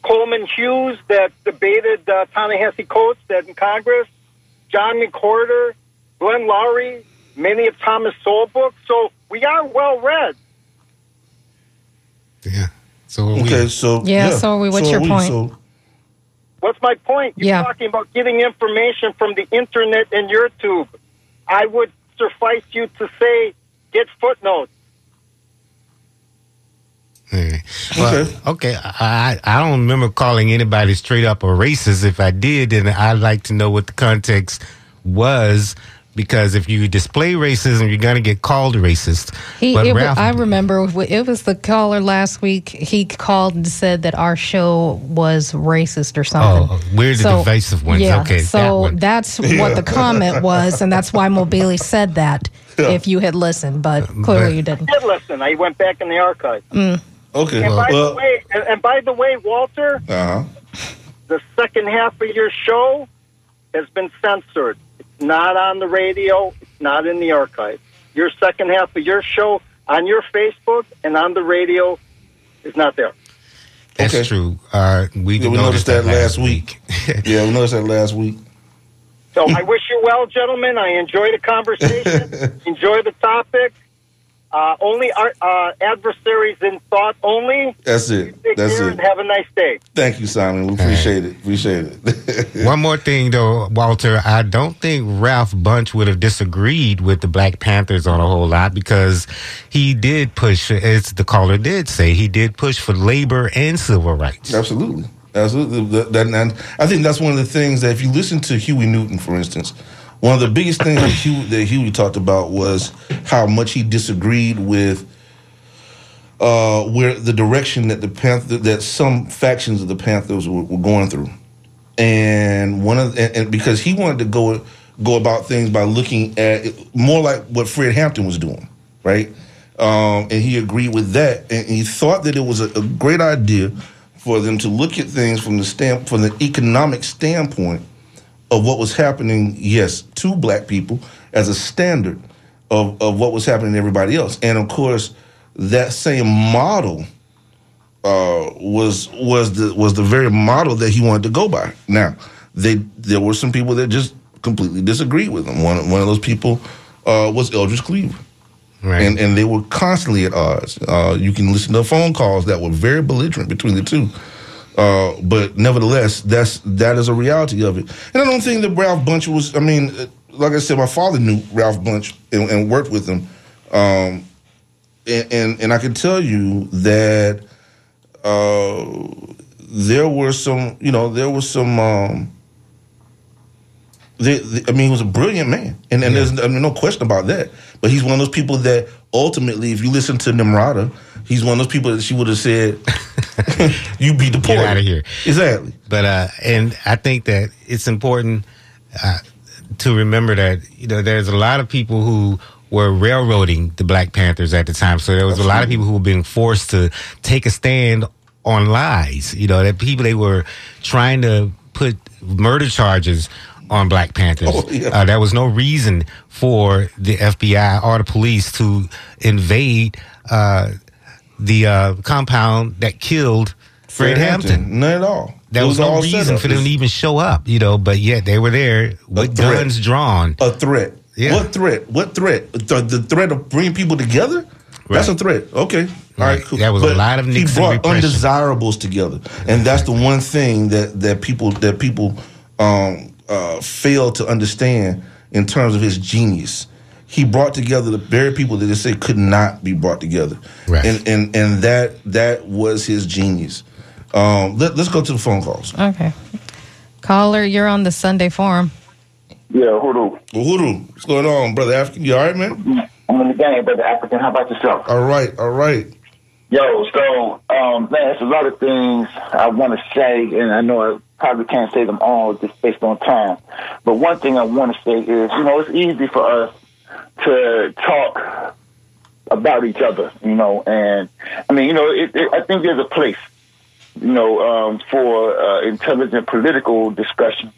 Coleman Hughes that debated uh, Ta-Nehisi Coates that in Congress, John McWhorter, Glenn Loury, many of Thomas Sowell books. So we are well read. Yeah. So okay, so Yeah, so are we. What's so your we. point? So What's my point? You're Yeah. talking about getting information from the internet and YouTube. I would suffice you to say get footnotes. Well, okay. I I don't remember calling anybody straight up a racist. If I did, then I'd like to know what the context was. Because if you display racism, you're going to get called racist. He, but it, Ralph, I remember it was the caller last week. He called and said that our show was racist or something. Oh, we're the divisive ones. Yeah, Okay, that so one. that's Yeah. what the comment was, and that's why Mobili said that. If you had listened, but clearly you didn't. I did listen. I went back in the archive. Mm. Okay. And by the Well, way, and, and by the way, Walter, uh-huh. the second half of your show has been censored. It's not on the radio. It's not in the archive. Your second half of your show on your Facebook and on the radio is not there. that's true. Uh, we, Yeah, we noticed that last week. yeah, we noticed that last week. So I wish you well, gentlemen. I enjoy the conversation. enjoy the topic. Uh, only our, uh, adversaries in thought only. That's it. That's it. and have a nice day. Thank you, Simon. We appreciate it. Appreciate it. One more thing, though, Walter. I don't think Ralph Bunche would have disagreed with the Black Panthers on a whole lot because he did push, as the caller did say, he did push for labor and civil rights. Absolutely. Absolutely. That, that- and I think that's one of the things that if you listen to Huey Newton, for instance, one of the biggest things that Huey, that Huey talked about was how much he disagreed with uh, where the direction that the Panther, that some factions of the Panthers were, were going through, and one of and, and because he wanted to go go about things by looking at it more like what Fred Hampton was doing, right? Um, and he agreed with that, and he thought that it was a, a great idea for them to look at things from the stamp from the economic standpoint of what was happening, yes, to black people as a standard of, of what was happening to everybody else. And of course, that same model uh, was was the was the very model that he wanted to go by. Now, they there were some people that just completely disagreed with him. One one of those people uh, was Eldridge Cleaver. Right. And and they were constantly at odds. Uh, you can listen to phone calls that were very belligerent between the two. Uh, but nevertheless, that's that is a reality of it. And I don't think that Ralph Bunche was. I mean, like I said, my father knew Ralph Bunche and, and worked with him, um, and, and and I can tell you that uh, there were some. You know, there was some. Um, the, the, I mean, he was a brilliant man, and, and there's I mean, no question about that. But he's one of those people that ultimately, if you listen to Nimrata, he's one of those people that she would have said, "You be deported Get out of here." Exactly. But uh, and I think that it's important uh, to remember that you know there's a lot of people who were railroading the Black Panthers at the time. So there was a lot of people who were being forced to take a stand on lies. You know, that people they were trying to put murder charges on Black Panthers. Oh, yeah. uh, there was no reason for the FBI or the police to invade uh, the uh, compound that killed Fred, Hampton. None at all. There It was, was no all reason for them to even show up, you know, but yet they were there with guns drawn. A threat. Yeah. What threat? What threat? The, the threat of bringing people together? That's a threat. Okay. All right. Right. Cool. There was a lot of he brought repression. undesirables together, and that's the one thing that that people that people um, uh, fail to understand in terms of his genius. he brought together the very people that they say could not be brought together. Right. And and and that that was his genius. Um, let, us go to the phone calls. Okay. Caller, you're on the Sunday Forum. Yeah, Uhuru. Well, Uhuru, what's going on, brother African? You all right, man? I'm in the game, brother African. How about yourself? All right, all right. Yo, so um, man, there's a lot of things I want to say, and I know I probably can't say them all just based on time. But one thing I want to say is, you know, it's easy for us to talk about each other, you know, and I mean, you know, it, it, I think there's a place, you know, um, for uh, intelligent political discussion.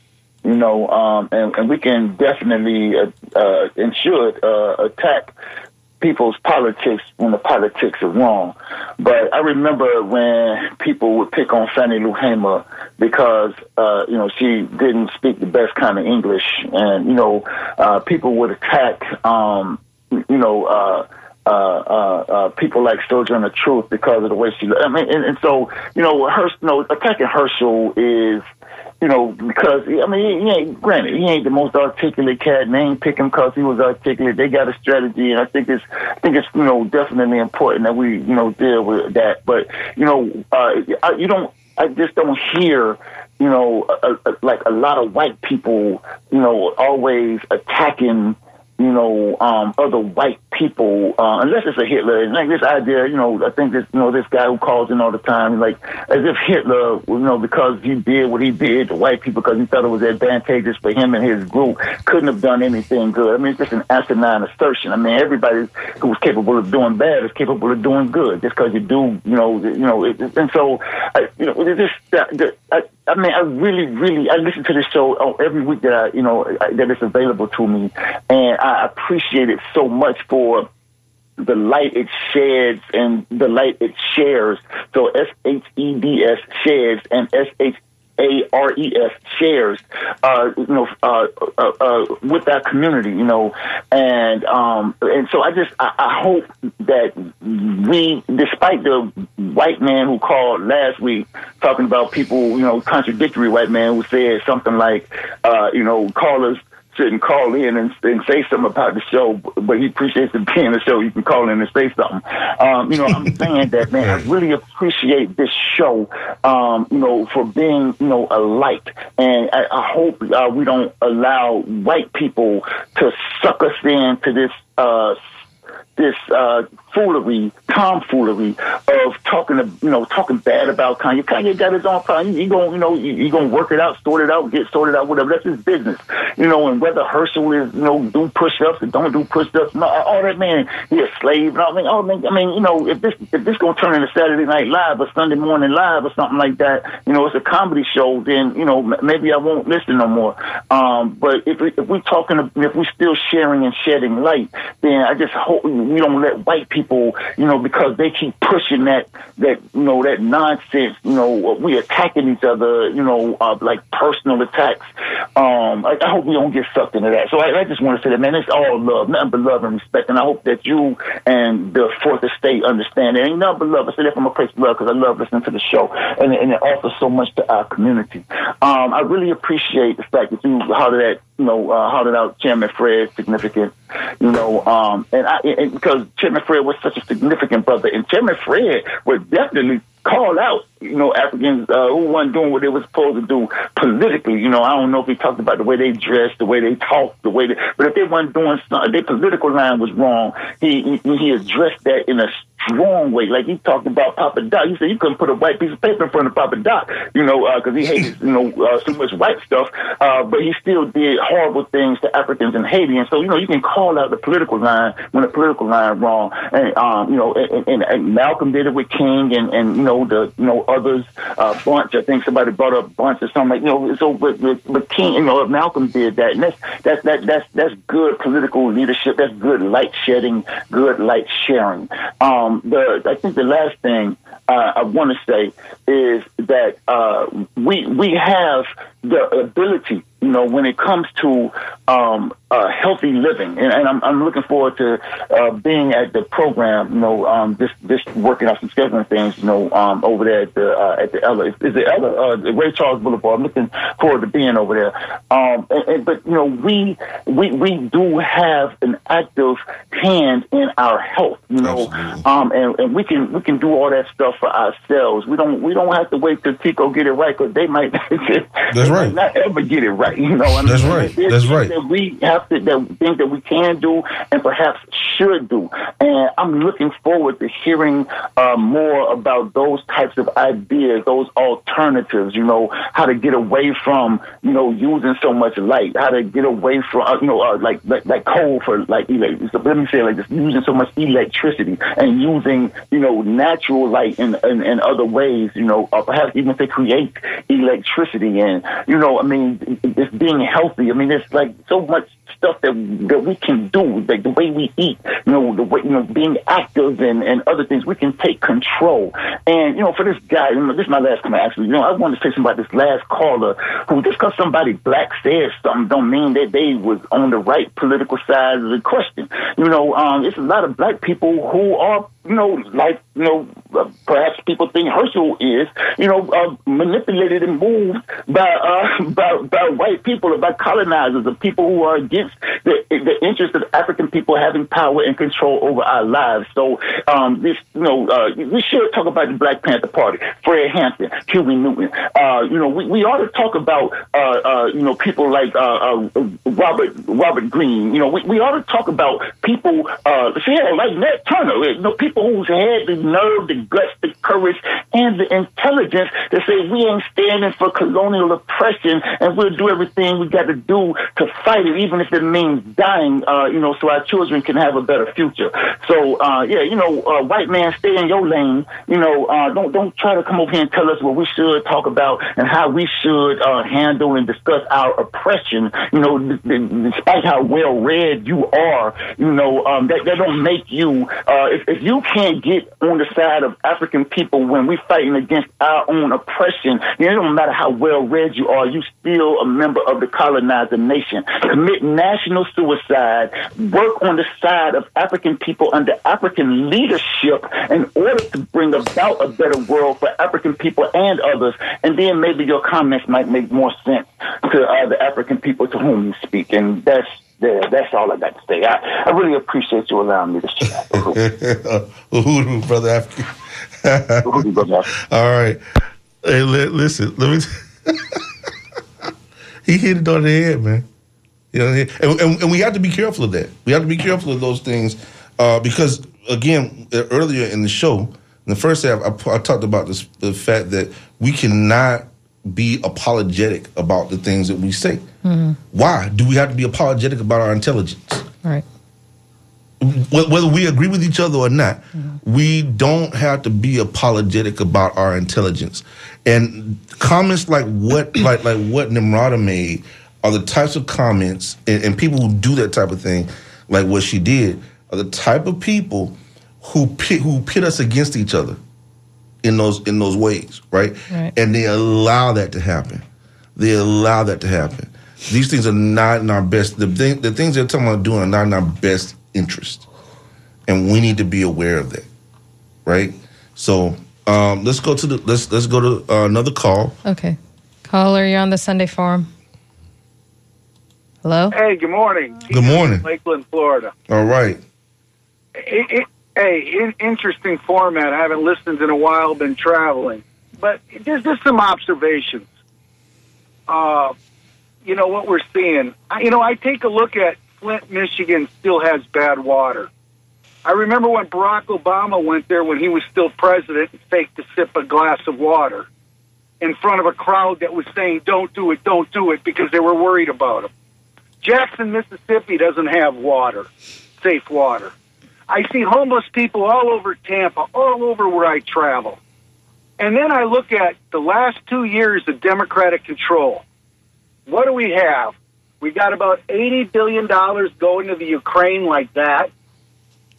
You know, um, and, and we can definitely uh, uh, and should uh, attack people's politics when the politics are wrong. But I remember when people would pick on Fannie Lou Hamer because, uh, you know, she didn't speak the best kind of English. And, you know, uh, people would attack, um, you know, uh, uh, uh, uh, people like Sojourner Truth because of the way she. I mean, and, and so you know, Herschel, you know, attacking Herschel is, you know, because I mean, he ain't granted he ain't the most articulate cat. Name pick him because he was articulate. They got a strategy, and I think it's, I think it's, you know, definitely important that we, you know, deal with that. But you know, uh, I, you don't. I just don't hear you know, a, a, like a lot of white people, you know, always attacking, you know, um, other white people, uh, unless it's a Hitler. And like this idea, you know, I think this, you know, this guy who calls in all the time, like as if Hitler, you know, because he did what he did to white people because he thought it was advantageous for him and his group, couldn't have done anything good. I mean, it's just an asinine assertion. I mean, everybody who's capable of doing bad is capable of doing good just because you do, you know, you know, it, and so, I, you know, it's just, uh, I, I mean, I really, really, I listen to this show oh, every week that I, you know, that it's available to me, and I appreciate it so much for the light it sheds and the light it shares. So S H E D S sheds and S H A R E S shares, uh, you know, uh, uh, uh, with that community, you know, and um, and so I just I, I hope that we, despite the white man who called last week talking about people, you know, contradictory white man who said something like, uh, you know, callers shouldn't call in and, and say something about the show, but he appreciates it being the show. You can call in and say something. Um, you know, I'm saying that, man, I really appreciate this show, um, you know, for being, you know, a light. And I, I hope uh, we don't allow white people to suck us into this, uh, this uh, foolery, tomfoolery of talking, to, you know, talking bad about Kanye. Kanye got his own problem. He gonna, you know, he, he gonna work it out, sort it out, get sorted out, whatever. That's his business, you know. And whether Herschel is, you know, do push-ups or don't do push-ups, no, all that man, he a slave. And I mean, oh, man, I mean, you know, if this if this gonna turn into Saturday Night Live or Sunday Morning Live or something like that, you know, it's a comedy show. Then you know, maybe I won't listen no more. Um, but if we, if we talking, if we still sharing and shedding light, then I just hope we don't let white people, you know, because they keep pushing that that you know that nonsense. You know, we attacking each other. You know, uh, like personal attacks. Um, I, I hope we don't get sucked into that. So I, I just want to say that, man, it's all love, nothing but love and respect. And I hope that you and the Fourth Estate understand it. Ain't nothing but love. I say that from a place of love because I love listening to the show, and, and it offers so much to our community. Um, I really appreciate the fact that you hollered at, you know, uh, hollered out Chairman Fred, significant, you know, um, and I, and because Chairman Fred was such a significant brother, and Chairman Fred would definitely call out, you know, Africans uh, who weren't doing what they were supposed to do politically. You know, I don't know if he talked about the way they dressed, the way they talked, the way they, but if they weren't doing something, their political line was wrong. He he, he addressed that in a strong way. Like he talked about Papa Doc. He said you couldn't put a white piece of paper in front of Papa Doc, you know, because he hated, you know, uh, so much white stuff. Uh, but he still did horrible things to Africans in Haiti. And so, you know, you can call out the political line when the political line wrong. And, um, you know, and, and, and Malcolm did it with King and, and, you know, the, you know, others, uh, Bunche. I think somebody brought up Bunche or something like, you know, so, but, but, but King, you know, Malcolm did that. And that's, that's, that, that's, that's good political leadership. That's good light shedding, good light sharing. Um, the, I think the last thing, uh, I want to say is that uh, we we have the ability, you know, when it comes to um, uh, healthy living, and, and I'm, I'm looking forward to uh, being at the program. You know, um, just just working out some scheduling things. You know, um, over there at the uh, at the Ella, is is it Ella uh, the Ray Charles Boulevard? I'm looking forward to being over there. Um, and, and, but you know, we we we do have an active hand in our health. You know, um, and, and we can we can do all that stuff for ourselves. We don't we don't have to wait till TECO get it right because they might That's right. not ever get it right. You know, I mean, That's right. That's right. That we have to that things that we can do and perhaps should do. And I'm looking forward to hearing uh, more about those types of ideas, those alternatives. You know, how to get away from you know using so much light, how to get away from uh, you know uh, like, like like coal for like elect- let me say like this, using so much electricity and using you know natural light in in, in other ways. You know, or perhaps even to create electricity and you know, I mean, being healthy. I mean, there's like so much stuff that that we can do, like the way we eat, you know, the way you know, being active and and other things, we can take control. And you know, for this guy, you know, this is my last comment. Actually, you know, I want to say something about this last caller who just because somebody black says something don't mean that they was on the right political side of the question. You know, um, it's a lot of black people who are you know, like, you know, uh, perhaps people think Herschel is, you know, uh, manipulated and moved by, uh, by, by white people or by colonizers or people who are against the, the interest of African people having power and control over our lives. So, um, this, you know, uh, we should talk about the Black Panther Party, Fred Hampton, Huey Newton. Uh, you know, we, we ought to talk about, uh, uh, you know, people like, uh, uh, Robert, Robert Greene. You know, we, we ought to talk about people, uh, like Nat Turner, you know, people who's had the nerve, the guts, the courage, and the intelligence to say we ain't standing for colonial oppression and we'll do everything we got to do to fight it, even if it means dying, uh, you know, so our children can have a better future. So, uh, yeah, you know, uh, white man, stay in your lane. You know, uh, don't don't try to come over here and tell us what we should talk about and how we should uh, handle and discuss our oppression. You know, d- d- despite how well read you are, you know, um, that that don't make you. Uh, if, if you can't get on the side of African people when we're fighting against our own oppression, know, it don't matter how well read you are, you still a member of the colonizer nation. Commit national suicide. Work on the side of African people under African leadership in order to bring about a better world for African people and others. And then maybe your comments might make more sense to uh, the African people to whom you speak. And that's there. That's all I got to say. I, I really appreciate you allowing me to share. Uhuru, brother African. All right. Hey, li- listen, let me. he hit it on the head, man. You know, and, and, and we have to be careful of that. We have to be careful of those things uh, because, again, earlier in the show, in the first half, I, I talked about this, the fact that we cannot be apologetic about the things that we say. Mm-hmm. Why do we have to be apologetic about our intelligence? Right. Whether we agree with each other or not, we don't have to be apologetic about our intelligence. And comments like what like like what Nimrata made are the types of comments and, and people who do that type of thing, like what she did, are the type of people who pit, who pit us against each other in those in those ways, right? Right. And they allow that to happen. They allow that to happen. These things are not in our best. The thing, the things they're talking about doing are not in our best interest, and we need to be aware of that, right? So um, let's go to the let's let's go to uh, another call. Okay. Caller, you're on the Sunday Forum. Hello? Hey, good morning. Good morning. Lakeland, Florida. All right. It, it, hey, in, interesting format. I haven't listened in a while, been traveling. But there's just some observations. Uh, you know, what we're seeing. I- You know, I take a look at Flint, Michigan still has bad water. I remember when Barack Obama went there when he was still president and faked to sip a glass of water in front of a crowd that was saying, don't do it, don't do it, because they were worried about him. Jackson, Mississippi doesn't have water, safe water. I see homeless people all over Tampa, all over where I travel. And then I look at the last two years of Democratic control. What do we have? We got about $80 billion going to the Ukraine like that.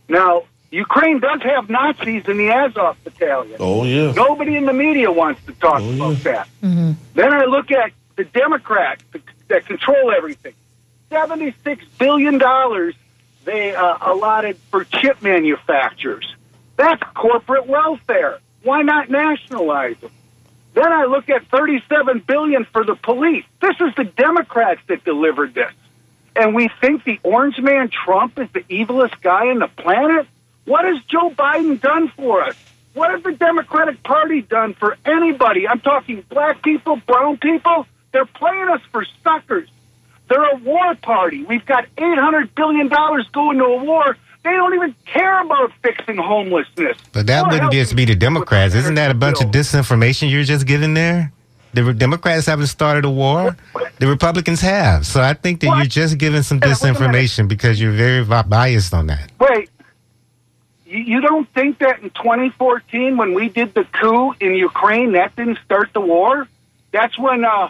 Now, Ukraine does have Nazis in the Azov battalion. Oh yeah. Nobody in the media wants to talk about that. Mm-hmm. Then I look at the Democrats that- that control everything. Seventy-six billion dollars they uh, allotted for chip manufacturers. That's corporate welfare. Why not nationalize them? Then I look at thirty-seven billion for the police. This is the Democrats that delivered this, and we think the Orange Man Trump is the evilest guy on the planet. What has Joe Biden done for us? What has the Democratic Party done for anybody? I'm talking black people, brown people. They're playing us for suckers. They're a war party. We've got $800 billion going to a war. They don't even care about fixing homelessness. But that wouldn't just be the Democrats. Isn't that a bunch of disinformation you're just giving there? The Re- Democrats haven't started a war. The Republicans have. So I think that you're just giving some disinformation because you're very bi- biased on that. Wait, you, you don't think that in 2014, when we did the coup in Ukraine, that didn't start the war? That's when uh,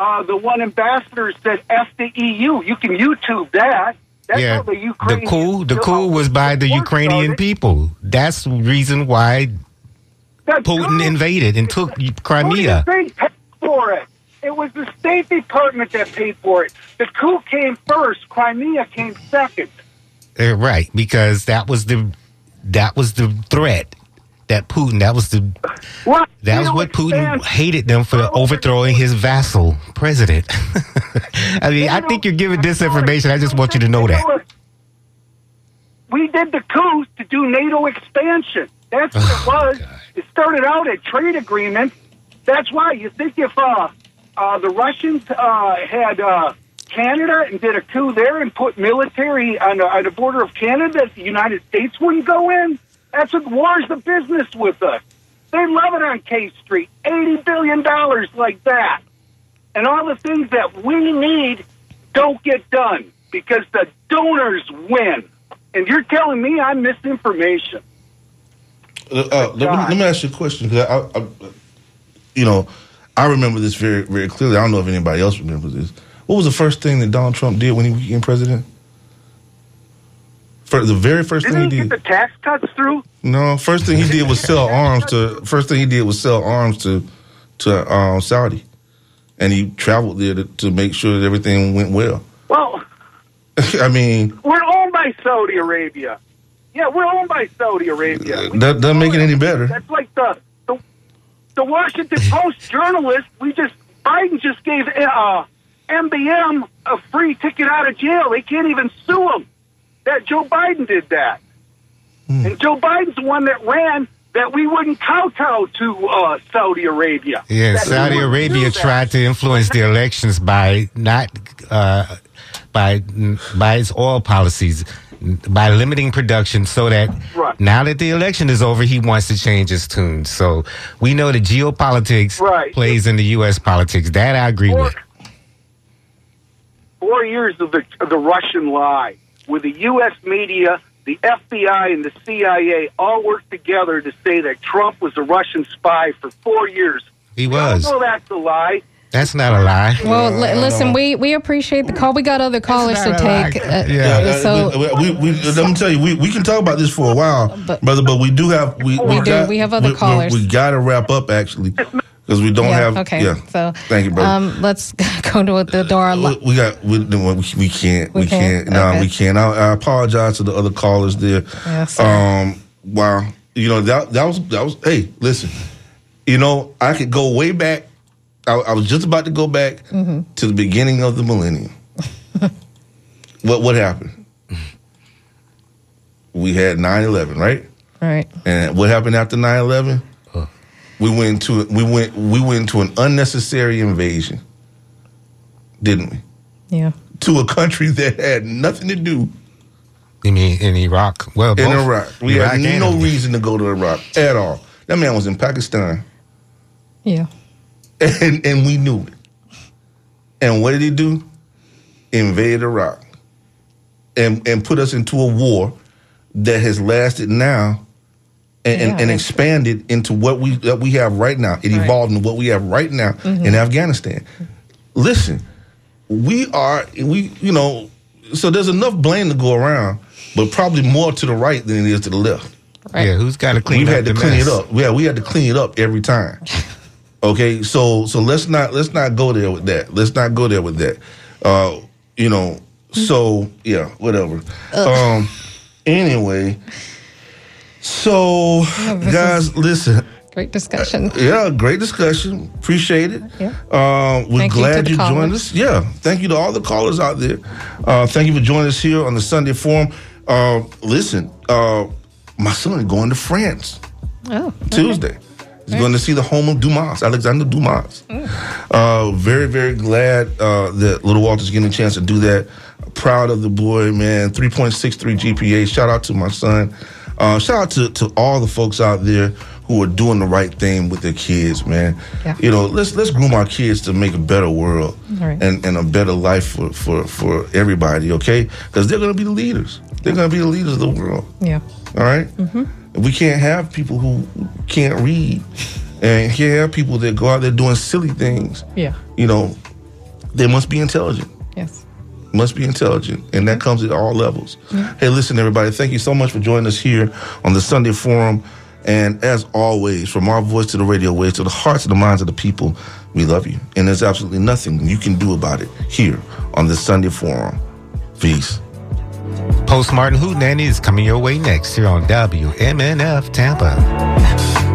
uh, the one ambassador said F the EU. You can YouTube that. That's yeah, the the coup, the coup was by the Ukrainian people. That's the reason why Putin invaded and took Crimea. They paid for it. It was the State Department that paid for it. The coup came first. Crimea came second. Uh, right, because that was the that was the threat that Putin. That was the What? that was what Putin hated them for overthrowing his vassal president. I mean, I think you're giving disinformation. I just want you to know that. We did the coup to do NATO expansion. That's what Oh, it was. It started out a trade agreement. That's why you think if uh, uh, the Russians uh, had uh, Canada and did a coup there and put military on on the border of Canada, that the United States wouldn't go in. That's what war's the business with us. They love it on K Street. Eighty billion dollars like that, and all the things that we need don't get done because the donors win. And you're telling me I'm misinformation. Uh, uh, let, me, let me ask you a question because I, I, you know, I remember this very, very clearly. I don't know if anybody else remembers this. What was the first thing that Donald Trump did when he became president? For the very 1st Didn't thing he he get did. the tax cuts through? No, first thing he did was sell arms to. First thing he did was sell arms to, to um, Saudi, and he traveled there to, to make sure that everything went well. Well, I mean, we're owned by Saudi Arabia. Yeah, we're owned by Saudi Arabia. that doesn't make it any better. That's like the the, the Washington Post journalist. We just Biden just gave uh, MBM a free ticket out of jail. They can't even sue him. That Joe Biden did that, and Joe Biden's the one that ran that we wouldn't kowtow to uh, Saudi Arabia. Yeah, That Saudi Arabia tried to influence the elections by not uh, by by its oil policies, by limiting production, so that Right. now that the election is over, he wants to change his tune. So we know that geopolitics Right. plays in the U.S. politics. That I agree with. four years of the of the Russian lie, with the U.S. media, the FBI, and the CIA all worked together to say that Trump was a Russian spy for four years. He We all was. know that's a lie. That's not a lie. Well, li- listen, we, we appreciate the call. We got other callers to take. Uh, Yeah, so we, we, we, let me tell you, we, we can talk about this for a while, brother. But we do have we, We do. got- We have other we- we- callers. We, got to wrap up actually because we don't yeah, have. okay. Yeah. So Thank you, brother. Um, let's go to the door. we, we got we, we, can't we, We can't, no Okay. we can't I, I apologize to the other callers there Yes, sir. um wow you know that that was that was hey listen you know I could go way back I, I was just about to go back Mhm. to the beginning of the millennium what what happened we had 9-11 right Right. and what happened after 9-11 we went into we went we went into an unnecessary invasion didn't we Yeah. to a country that had nothing to do You mean in Iraq? Well, in both Iraq. We Iraq had no Iraq. reason to go to Iraq at all. That man was in Pakistan, Yeah. and and we knew it. And what did he do? Invade Iraq, and and put us into a war that has lasted now, and, and, Yeah. and expanded into what we that we have right now. It Right. evolved into what we have right now Mhm. in Afghanistan. Listen, we are we you know so there's enough blame to go around, but probably more to the right than it is to the left. Yeah, who's got to clean We've had to the clean mess? it up. Yeah, we had to clean it up every time. Okay, so so let's not let's not go there with that. Let's not go there with that. Uh, you know, so yeah, whatever. Um, anyway, so this guys, listen. Great discussion. Yeah, great discussion. Appreciate it. Yeah. Uh, we're Thank glad the you, joined us. Yeah. Thank you to all the callers out there. Uh, thank you for joining us here on the Sunday Forum. Uh, listen, uh, my son is going to France Oh, Tuesday. He's going to see the home of Dumas, Alexander Dumas. Mm. Uh, very, very glad uh, that Little Walter's getting a chance to do that. Proud of the boy, man. 3.63 GPA. Shout out to my son. Uh, shout out to, to all the folks out there who are doing the right thing with their kids, man. Yeah. You know, let's let's groom our kids to make a better world right. and, and a better life for, for, for everybody, okay? Because they're going to be the leaders. They're going to be the leaders of the world. Yeah. All right? Mm-hmm. We can't have people who can't read and can't have people that go out there doing silly things. Yeah. You know, they must be intelligent. Yes. Must be intelligent. And that comes at all levels. Hey, listen, everybody, thank you so much for joining us here on the Sunday Forum. And as always, from our voice to the radio waves to the hearts and the minds of the people, we love you. And there's absolutely nothing you can do about it here on the Sunday Forum. Peace. Post Martin Hootenanny is coming your way next here on WMNF Tampa.